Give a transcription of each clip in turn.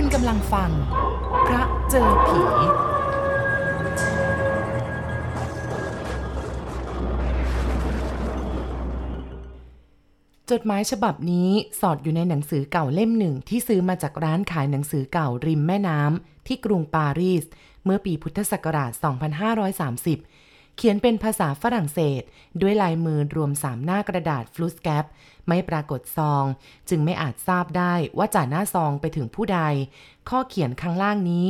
คุณกำลังฟัง พระเจอผี จดหมายฉบับนี้สอดอยู่ในหนังสือเก่าเล่มหนึ่งที่ซื้อมาจากร้านขายหนังสือเก่าริมแม่น้ำที่กรุงปารีส เมื่อปีพุทธศักราช 2530 เขียนเป็นภาษาฝรั่งเศส ด้วยลายมือรวมสามหน้ากระดาษฟลุสแกปไม่ปรากฏซอง จึงไม่อาจทราบได้ว่าจ่าหน้าซองไปถึงผู้ใด ข้อเขียนข้างล่างนี้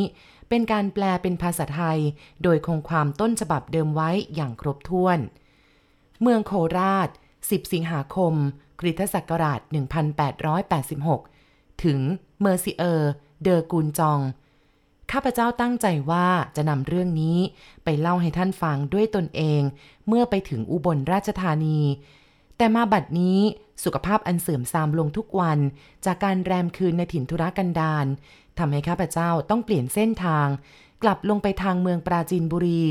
เป็นการแปลเป็นภาษาไทย โดยคงความต้นฉบับเดิมไว้อย่างครบถ้วน เมืองโคราช 10 สิงหาคมคริสตศักราช 1886 ถึงเมอร์ซิเออร์ เดอกูนจอง ข้าพเจ้าตั้งใจว่าจะนำเรื่องนี้ไปเล่าให้ท่านฟังด้วยตนเอง เมื่อไปถึงอุบลราชธานี แต่มาบัดนี้สุขภาพอันเสื่อมทรามลงทุกวัน จากการแรมคืนในถิ่นธุรกันดารทำให้ข้าพเจ้าต้องเปลี่ยนเส้นทาง กลับลงไปทางเมืองปราจีนบุรี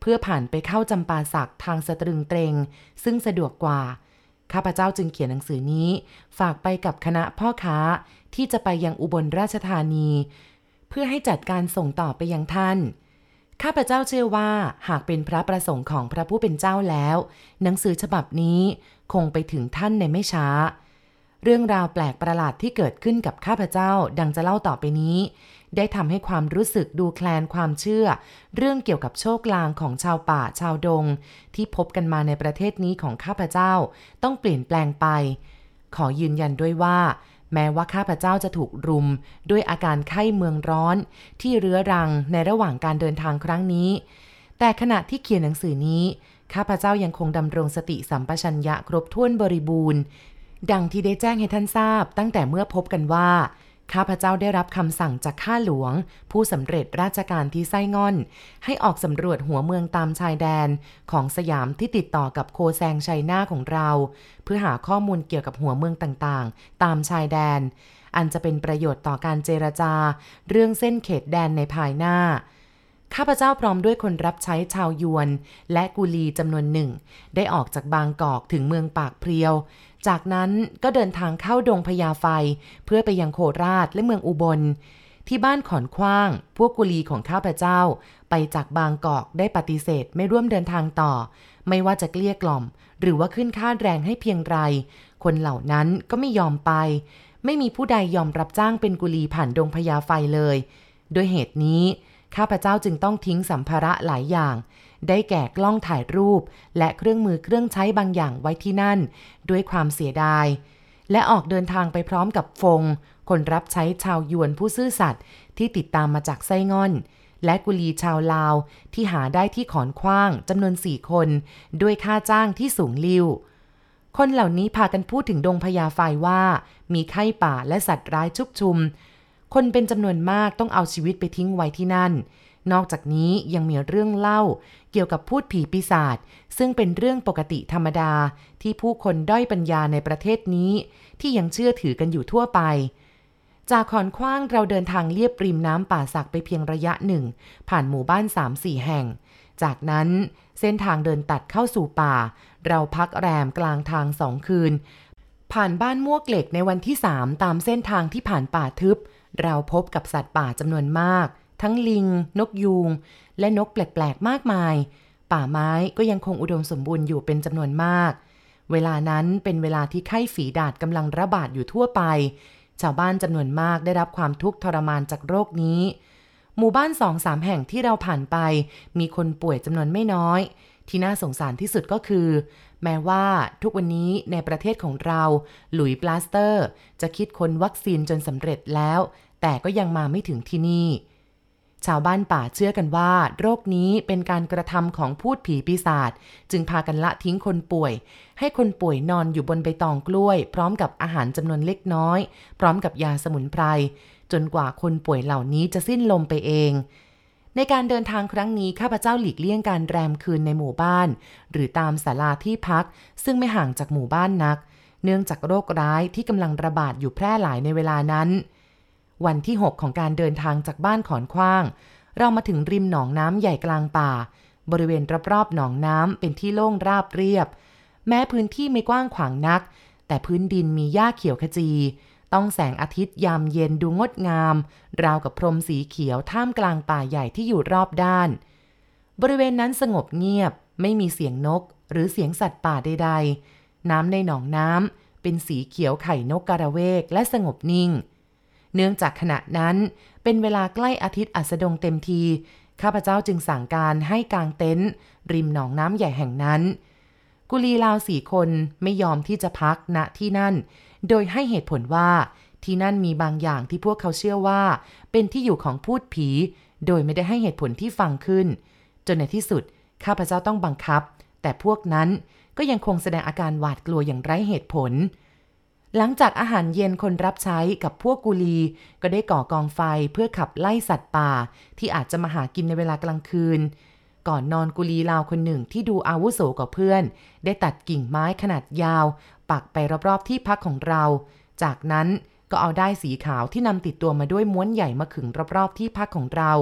เพื่อผ่านไปเข้าจำปาสักทางสตรึงเตรงซึ่งสะดวกกว่า ข้าพเจ้าจึงเขียนหนังสือนี้ ฝากไปกับคณะพ่อค้าที่จะไปยังอุบลราชธานี เพื่อให้จัดการส่งต่อไปยังท่าน ข้าพเจ้าเชื่อว่าหากเป็นพระประสงค์ของพระผู้เป็นเจ้าแล้ว หนังสือฉบับนี้คงไปถึงท่านในไม่ช้า เรื่องราวแปลกประหลาดที่เกิดขึ้นกับข้าพเจ้าดังจะเล่าต่อไปนี้ ได้ทำให้ความรู้สึกดูแคลนความเชื่อ เรื่องเกี่ยวกับโชคลางของชาวป่าชาวดง ที่พบกันมาในประเทศนี้ของข้าพเจ้าต้องเปลี่ยนแปลงไป ขอยืนยันด้วยว่า แม้ว่าข้าพเจ้าจะถูกรุมด้วยอาการไข้เมืองร้อน ที่เรื้อรังในระหว่างการเดินทางครั้งนี้ แต่ขณะที่เขียนหนังสือนี้ ข้าพเจ้ายังคงดำรงสติสัมปชัญญะครบถ้วนบริบูรณ์ ดังที่ได้แจ้งให้ท่านทราบตั้งแต่เมื่อพบกันว่า ข้าพเจ้าได้รับคำสั่งจากข้าหลวง ผู้สำเร็จราชการที่ไส้ง่อน ให้ออกสำรวจหัวเมืองตามชายแดน ของสยามที่ติดต่อกับโคแซงชัยนาของเรา เพื่อหาข้อมูลเกี่ยวกับหัวเมืองต่างๆ ตามชายแดน อันจะเป็นประโยชน์ต่อการเจรจา เรื่องเส้นเขตแดนในภายหน้า ข้าพเจ้าพร้อมด้วยคนรับใช้ชาวยวน และกุลีจำนวนหนึ่ง ได้ออกจากบางกอกถึงเมืองปากเพรียว จากนั้นก็เดินทางเข้าดงพญาไฟ เพื่อไปยังโคราชและเมืองอุบล ที่บ้านขอนคว้าง พวกกุลีของข้าพเจ้า ไปจากบางกอกได้ปฏิเสธไม่ร่วมเดินทางต่อ ไม่ว่าจะเกลี้ยกล่อม หรือว่าขึ้นค่าแรงให้เพียงไร คนเหล่านั้นก็ไม่ยอมไป ไม่มีผู้ใดยอมรับจ้างเป็นกุลีผ่านดงพญาไฟเลย โดยเหตุนี้ ข้าพเจ้าจึงต้องทิ้งสัมภาระหลายอย่าง ได้แก่กล้องถ่ายรูป และเครื่องมือเครื่องใช้บางอย่างไว้ที่นั่น ด้วยความเสียดาย และออกเดินทางไปพร้อมกับฟง คนรับใช้ชาวยวนผู้ซื่อสัตย์ที่ติดตามมาจากไส้ง่อน และกุลีชาวลาวที่หาได้ที่ขอนคว้างจำนวนสี่คน ด้วยค่าจ้างที่สูงลิ่วคนเหล่านี้พากันพูดถึงดงพญาไฟว่า มีไข้ป่าและสัตว์ร้ายชุกชุม คนเป็นจำนวนมากต้องเอาชีวิตไปทิ้งไว้ที่นั่น นอกจากนี้ยังมีเรื่องเล่า เกี่ยวกับพูดผีปีศาจซึ่งเป็นเรื่องปกติธรรมดาที่ผู้คนด้อยปัญญาในประเทศนี้ ที่ยังเชื่อถือกันอยู่ทั่วไปจากขอนคว้างเราเดินทางเลียบริมน้ำป่าสักไปเพียงระยะหนึ่ง ผ่านหมู่บ้านสามสี่แห่ง จากนั้นเส้นทางเดินตัดเข้าสู่ป่า เราพักแรมกลางทางสองคืน ผ่านบ้านมวกเหล็กในวันที่สามตามเส้นทางที่ผ่านป่าทึบ เราพบกับสัตว์ป่าจำนวนมาก ทั้งลิง นกยูง และนกแปลก ๆ มากมาย ป่าไม้ก็ยังคงอุดมสมบูรณ์อยู่เป็นจำนวนมาก เวลานั้นเป็นเวลาที่ไข้ฝีดาษกำลังระบาดอยู่ทั่วไป ชาวบ้านจำนวนมากได้รับความทุกข์ทรมานจากโรคนี้ หมู่บ้านสองสามแห่งที่เราผ่านไป มีคนป่วยจำนวนไม่น้อย ที่น่าสงสารที่สุดก็คือ แม้ว่าทุกวันนี้ในประเทศของเรา หลุยปลาสเตอร์ จะคิดค้นวัคซีนจนสำเร็จแล้ว แต่ก็ยังมาไม่ถึงที่นี่ ชาวบ้านป่าเชื่อกันว่า โรคนี้เป็นการกระทำของพูดผีปีศาจจึงพากันละทิ้งคนป่วย ให้คนป่วยนอนอยู่บนใบตองกล้วย พร้อมกับอาหารจำนวนเล็กน้อย พร้อมกับยาสมุนไพรจนกว่าคนป่วยเหล่านี้จะสิ้นลมไปเองในการเดินทางครั้งนี้ข้าพเจ้าหลีกเลี่ยงการแรมคืนในหมู่บ้าน หรือตามศาลาที่พัก ซึ่งไม่ห่างจากหมู่บ้านนัก เนื่องจากโรคร้ายที่กำลังระบาดอยู่แพร่หลายในเวลานั้น วันที่ 6 ของการเดินทางจากบ้านขอนคว้าง เรามาถึงริมหนองน้ำใหญ่กลางป่า บริเวณรอบๆหนองน้ำเป็นที่โล่งราบเรียบ แม้พื้นที่ไม่กว้างขวางนัก แต่พื้นดินมีหญ้าเขียวขจี ต้องแสงอาทิตย์ยามเย็นดูงดงาม ราวกับพรมสีเขียวท่ามกลางป่าใหญ่ที่อยู่รอบด้าน บริเวณนั้นสงบเงียบ ไม่มีเสียงนก หรือเสียงสัตว์ป่าใด ๆ น้ำในหนองน้ำเป็นสีเขียวไข่นกกระเวกและสงบนิ่ง เนื่องจากขณะนั้นเป็นเวลาใกล้อาทิตย์อัสดงเต็มที ข้าพเจ้าจึงสั่งการให้กางเต็นท์ริมหนองน้ำใหญ่แห่งนั้น กุลีลาวสี่คนไม่ยอมที่จะพักณที่นั่น โดยให้เหตุผลว่าที่นั่นมีบางอย่างที่พวกเขาเชื่อว่า เป็นที่อยู่ของพูดผี โดยไม่ได้ให้เหตุผลที่ฟังขึ้น จนในที่สุด ข้าพเจ้าต้องบังคับ แต่พวกนั้นก็ยังคงแสดงอาการหวาดกลัวอย่างไร้เหตุผล หลังจากอาหารเย็นคนรับใช้กับพวกกุลี ก็ได้ก่อกองไฟเพื่อขับไล่สัตว์ป่า ที่อาจจะมาหากินในเวลากลางคืน ก่อนนอนกุลีลาวคนหนึ่งที่ดูอาวุโสกว่าเพื่อน ได้ตัดกิ่งไม้ขนาดยาว ปักไปรอบๆที่พักของเรา จากนั้นก็เอาได้สีขาวที่นำติดตัวมาด้วยม้วนใหญ่มาขึงรอบๆที่พักของเรา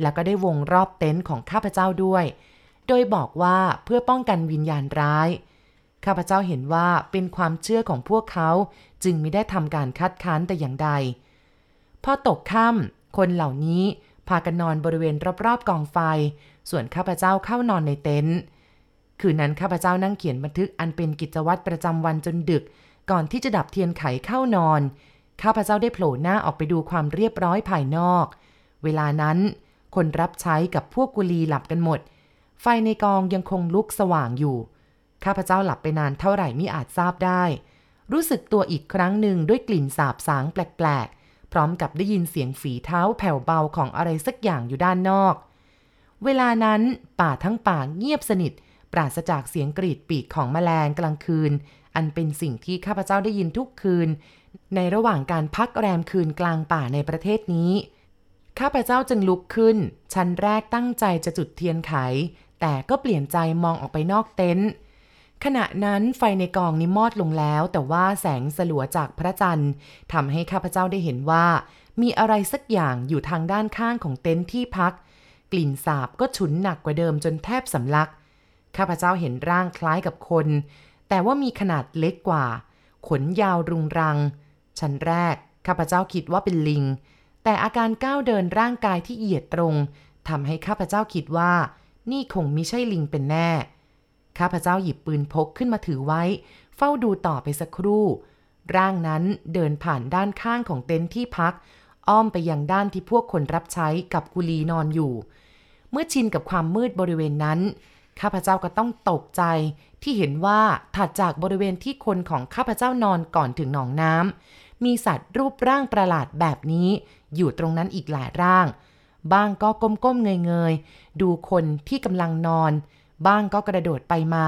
แล้วก็ได้วงรอบเต็นท์ของข้าพเจ้าด้วย โดยบอกว่าเพื่อป้องกันวิญญาณร้าย ข้าพเจ้าเห็นว่าเป็นความเชื่อของพวกเขาจึงไม่ได้ทำการคัดค้านแต่อย่างใด พอตกค่ำคนเหล่านี้พากันนอนบริเวณรอบๆกองไฟ ส่วนข้าพเจ้าเข้านอนในเต็นท์คืนนั้นข้าพเจ้านั่งเขียนบันทึกอันเป็นกิจวัตรประจำวันจนดึก ก่อนที่จะดับเทียนไขเข้านอน ข้าพเจ้าได้โผล่หน้าออกไปดูความเรียบร้อยภายนอก เวลานั้น คนรับใช้กับพวกกุลีหลับกันหมด ไฟในกองยังคงลุกสว่างอยู่ ข้าพเจ้าหลับไปนานเท่าไหร่มิอาจทราบได้ รู้สึกตัวอีกครั้งหนึ่งด้วยกลิ่นสาบสางแปลกๆ พร้อมกับได้ยินเสียงฝีเท้าแผ่วเบาของอะไรสักอย่างอยู่ด้านนอก เวลานั้นป่าทั้งป่าเงียบสนิท ปราศจากเสียงกรีดปีกของแมลงกลางคืน อันเป็นสิ่งที่ข้าพเจ้าได้ยินทุกคืน ในระหว่างการพักแรมคืนกลางป่าในประเทศนี้ ข้าพเจ้าจึงลุกขึ้น ชั้นแรกตั้งใจจะจุดเทียนไข แต่ก็เปลี่ยนใจมองออกไปนอกเต็นท์ ขณะนั้นไฟในกองนี้มอดลงแล้ว แต่ว่าแสงสลัวจากพระจันทร์ทำให้ข้าพเจ้าได้เห็นว่า มีอะไรสักอย่างอยู่ทางด้านข้างของเต็นท์ที่พัก กลิ่นสาบก็ฉุนหนักกว่าเดิมจนแทบสำลัก ข้าพเจ้าเห็นร่างคล้ายกับคน แต่ว่ามีขนาดเล็กกว่า ขนยาวรุงรัง ชั้นแรกข้าพเจ้าคิดว่าเป็นลิง แต่อาการก้าวเดินร่างกายที่เหยียดตรงทำให้ข้าพเจ้าคิดว่า นี่คงไมิใช่ลิงเป็นแน่ ข้าพเจ้าหยิบปืนพกขึ้นมาถือไว้ เฝ้าดูต่อไปสักครู่ ร่างนั้นเดินผ่านด้านข้างของเต็นท์ที่พัก อ้อมไปยังด้านที่พวกคนรับใช้กับกุลีนอนอยู่ เมื่อชินกับความมืดบริเวณนั้น ข้าพเจ้าก็ต้องตกใจที่เห็นว่าถัดจากบริเวณที่คนของข้าพเจ้านอนก่อนถึงหนองน้ำมีสัตว์รูปร่างประหลาดแบบนี้ อยู่ตรงนั้นอีกหลายร่าง บ้างก็ก้มๆเงยๆดูคนที่กำลังนอน บ้างก็กระโดดไปมา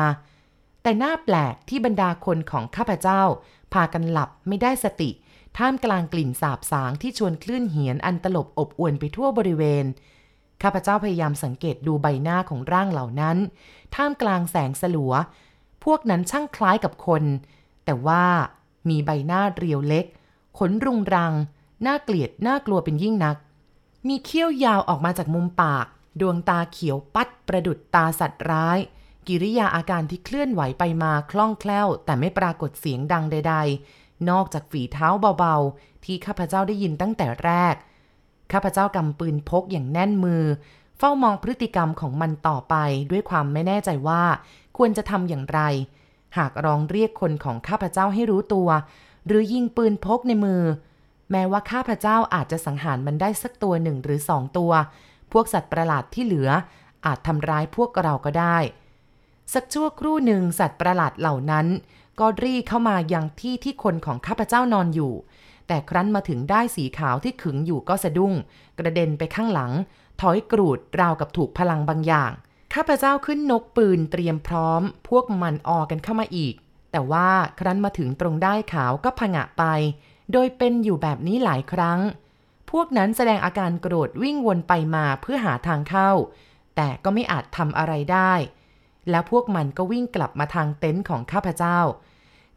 แต่หน้าแปลกที่บรรดาคนของข้าพเจ้า พากันหลับไม่ได้สติ ท่ามกลางกลิ่นสาบสางที่ชวนคลื่นเหียนอันตลบอบอวนไปทั่วบริเวณ ข้าพเจ้าพยายามสังเกตดูใบหน้าของร่างเหล่านั้น ท่ามกลางแสงสลัว พวกนั้นช่างคล้ายกับคน แต่ว่ามีใบหน้าเรียวเล็ก ขนรุงรัง น่าเกลียดน่ากลัวเป็นยิ่งนัก มีเขี้ยวยาวออกมาจากมุมปาก ดวงตาเขียวปัดประดุดตาสัตว์ร้าย กิริยาอาการที่เคลื่อนไหวไปมาคล่องแคล่ว แต่ไม่ปรากฏเสียงดังใด ๆ นอกจากฝีเท้าเบาๆ ที่ข้าพเจ้าได้ยินตั้งแต่แรก ข้าพเจ้ากำปืนพกอย่างแน่นมือ เฝ้ามองพฤติกรรมของมันต่อไปด้วยความไม่แน่ใจว่า ควรจะทำอย่างไร หากร้องเรียกคนของข้าพเจ้าให้รู้ตัว หรือยิงปืนพกในมือ แม้ว่าข้าพเจ้าอาจจะสังหารมันได้สักตัวหนึ่งหรือสองตัว พวกสัตว์ประหลาดที่เหลือ อาจทำร้ายพวกเราก็ได้ สักชั่วครู่หนึ่งสัตว์ประหลาดเหล่านั้น ก็รีเข้ามายังที่ที่คนของข้าพเจ้านอนอยู่ แต่ครั้นมาถึงได้สีขาวที่ขึงอยู่ก็สะดุ้ง กระเด็นไปข้างหลัง ถอยกรูดราวกับถูกพลังบางอย่าง ข้าพเจ้าขึ้นนกปืนเตรียมพร้อม พวกมันออกันเข้ามาอีก แต่ว่าครั้นมาถึงตรงได้ขาวก็ผงะไป โดยเป็นอยู่แบบนี้หลายครั้ง วกนั้นแสดงอาการโกรธวิ่งวนไปมาเพื่อหาทางเข้า แต่ก็ไม่อาจทำอะไรได้ แล้วพวกมันก็วิ่งกลับมาทางเต็นท์ของข้าพเจ้า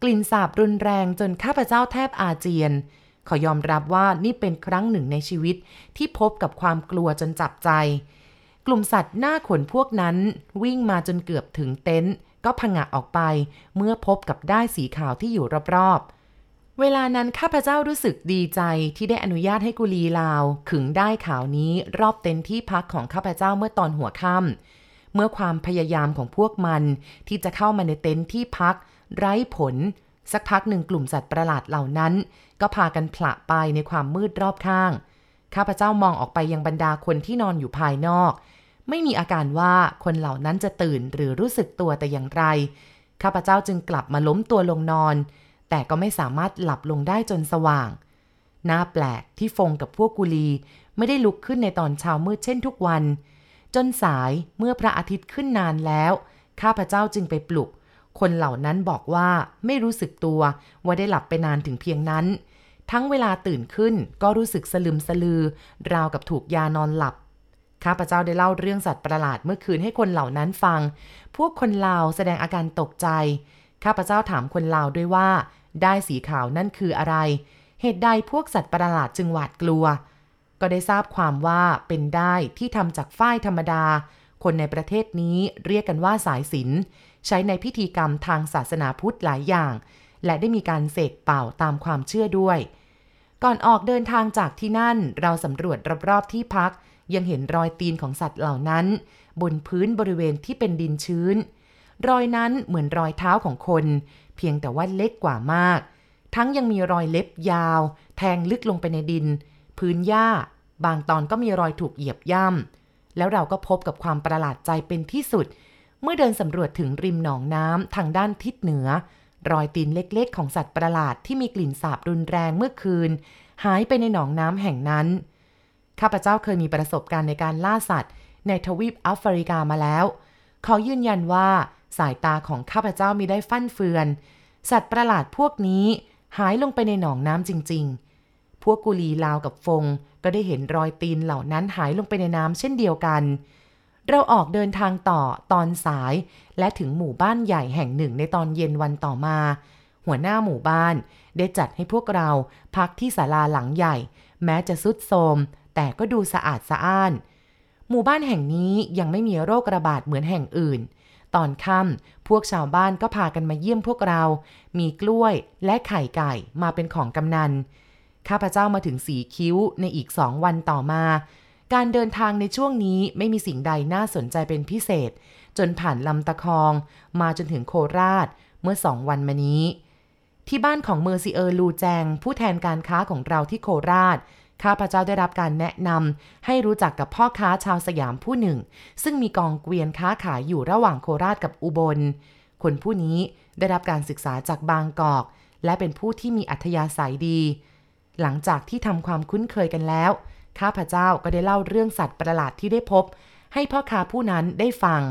กลิ่นสาบรุนแรงจนข้าพเจ้าแทบอาเจียน ขอยอมรับว่านี่เป็นครั้งหนึ่งในชีวิตที่พบกับความกลัวจนจับใจ กลุ่มสัตว์หน้าขนพวกนั้นวิ่งมาจนเกือบถึงเต็นท์ก็ผงะออกไป เมื่อพบกับได้สีขาวที่อยู่รอบๆ เวลานั้นข้าพเจ้ารู้สึกดีใจที่ได้อนุญาตให้กุลีลาว ขึงได้ข่าวนี้รอบเต็นท์ที่พักของข้าพเจ้าเมื่อตอนหัวค่ำเมื่อความพยายามของพวกมันที่จะเข้ามาในเต็นท์ที่พัก ไร้ผล สักพักหนึ่งกลุ่มสัตว์ประหลาดเหล่านั้น ก็พากันผละไปในความมืดรอบข้าง ข้าพเจ้ามองออกไปยังบรรดาคนที่นอนอยู่ภายนอก ไม่มีอาการว่าคนเหล่านั้นจะตื่นหรือรู้สึกตัวแต่อย่างไร ข้าพเจ้าจึงกลับมาล้มตัวลงนอน แต่ก็ไม่สามารถหลับลงได้จนสว่าง น่าแปลกที่ฟงกับพวกกุลี ไม่ได้ลุกขึ้นในตอนเช้ามืดเช่นทุกวัน จนสายเมื่อพระอาทิตย์ขึ้นนานแล้ว ข้าพเจ้าจึงไปปลุก คนเหล่านั้นบอกว่าไม่รู้สึกตัวว่าได้หลับไปนานถึงเพียงนั้น ทั้งเวลาตื่นขึ้นก็รู้สึกสลึมสลือ ราวกับถูกยานอนหลับข้าพเจ้าได้เล่าเรื่องสัตว์ประหลาดเมื่อคืนให้คนเหล่านั้นฟัง พวกคนลาวแสดงอาการตกใจ ข้าพเจ้าถามคนลาวด้วยว่า ได้สีขาวนั่นคืออะไร เหตุใดพวกสัตว์ประหลาดจึงหวาดกลัว ก็ได้ทราบความว่าเป็นได้ที่ทำจากฝ้ายธรรมดา คนในประเทศนี้เรียกกันว่าสายศิลใช้ในพิธีกรรมทางศาสนาพุทธหลายอย่าง และได้มีการเสกเป่าตามความเชื่อด้วย ก่อนออกเดินทางจากที่นั่นเราสำรวจรอบๆที่พักยังเห็นรอยตีนของสัตว์เหล่านั้น บนพื้นบริเวณที่เป็นดินชื้น รอยนั้นเหมือนรอยเท้าของคน เพียงแต่ว่าเล็กกว่ามาก ทั้งยังมีรอยเล็บยาว แทงลึกลงไปในดิน พื้นหญ้า บางตอนก็มีรอยถูกเหยียบย่ำแล้วเราก็พบกับความประหลาดใจเป็นที่สุด เมื่อเดินสำรวจถึงริมหนองน้ำทางด้านทิศเหนือ รอยตีนเล็กๆ ของสัตว์ประหลาดที่มีกลิ่นสาบรุนแรงเมื่อคืน หายไปในหนองน้ำแห่งนั้นข้าพเจ้าเคยมีประสบการณ์ในการล่าสัตว์ ในทวีปแอฟริกามาแล้วขอยืนยันว่า สายตาของข้าพเจ้ามีได้ฟั่นเฟือน สัตว์ประหลาดพวกนี้หายลงไปในหนองน้ำจริง ๆ พวกกุลีลาวกับฟงก็ได้เห็นรอยตีนเหล่านั้นหายลงไปในน้ำเช่นเดียวกัน เราออกเดินทางต่อตอนสาย และถึงหมู่บ้านใหญ่แห่งหนึ่งในตอนเย็นวันต่อมา หัวหน้าหมู่บ้านได้จัดให้พวกเราพักที่ศาลาหลังใหญ่ แม้จะสุดโทมแต่ก็ดูสะอาดสะอ้าน หมู่บ้านแห่งนี้ยังไม่มีโรคระบาดเหมือนแห่งอื่น ตอนค่ำพวกชาวบ้านก็พากันมาเยี่ยมพวกเรา มีกล้วยและไข่ไก่มาเป็นของกำนัน ข้าพเจ้ามาถึงสีคิ้วในอีกสองวันต่อมา การเดินทางในช่วงนี้ไม่มีสิ่งใดน่าสนใจเป็นพิเศษ จนผ่านลำตะคอง มาจนถึงโคราชเมื่อสองวันมานี้ ที่บ้านของเมอร์ซิเออร์ลูแจง ผู้แทนการค้าของเราที่โคราช ข้าพเจ้าได้รับการแนะนำให้รู้จักกับพ่อค้าชาวสยามผู้หนึ่ง ซึ่งมีกองเกวียนค้าขายอยู่ระหว่างโคราชกับอุบล คนผู้นี้ได้รับการศึกษาจากบางกอก และเป็นผู้ที่มีอัธยาศัยดี หลังจากที่ทำความคุ้นเคยกันแล้ว ข้าพเจ้าก็ได้เล่าเรื่องสัตว์ประหลาดที่ได้พบ ให้พ่อค้าผู้นั้นได้ฟัง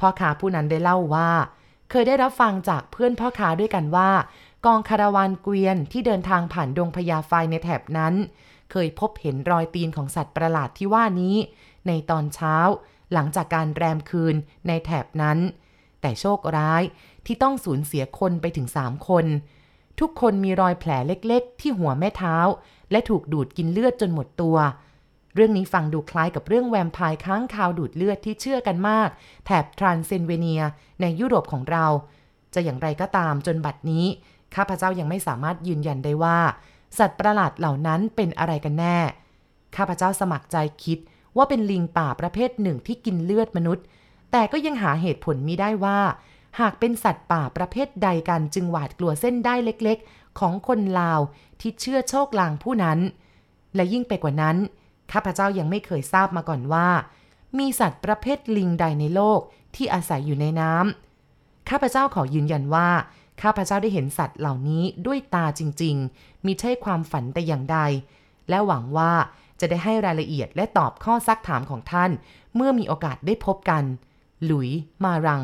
พ่อค้าผู้นั้นได้เล่าว่า เคยได้รับฟังจากเพื่อนพ่อค้าด้วยกันว่า กองคาราวานเกวียนที่เดินทางผ่านดงพญาไฟในแถบนั้น เคยพบเห็นรอยตีนของสัตว์ประหลาดที่ว่านี้ ในตอนเช้า หลังจากการแรมคืนในแถบนั้น แต่โชคร้ายที่ต้องสูญเสียคนไปถึงสามคน ทุกคนมีรอยแผลเล็กๆ ที่หัวแม่เท้า และถูกดูดกินเลือดจนหมดตัว เรื่องนี้ฟังดูคล้ายกับเรื่องแวมไพร์ค้างคาวดูดเลือดที่เชื่อกันมาก แถบทรานเซนเวเนีย ในยุโรปของเรา จะอย่างไรก็ตามจนบัดนี้ข้าพเจ้ายังไม่สามารถยืนยันได้ว่า สัตว์ประหลาดเหล่านั้นเป็นอะไรกันแน่ ข้าพเจ้าสมัครใจคิดว่าเป็นลิงป่าประเภทหนึ่งที่กินเลือดมนุษย์ แต่ก็ยังหาเหตุผลมิได้ว่า หากเป็นสัตว์ป่าประเภทใดกันจึงหวาดกลัวเส้นได้เล็กๆ ของคนลาวที่เชื่อโชคลางผู้นั้น และยิ่งไปกว่านั้น ข้าพเจ้ายังไม่เคยทราบมาก่อนว่า มีสัตว์ประเภทลิงใดในโลกที่อาศัยอยู่ในน้ำข้าพเจ้าขอยืนยันว่า ข้าพเจ้าได้เห็นสัตว์เหล่านี้ด้วยตาจริง ๆ มีใช่ความฝันแต่อย่างใด และหวังว่าจะได้ให้รายละเอียดและตอบข้อซักถามของท่าน เมื่อมีโอกาสได้พบกัน หลุย มารัง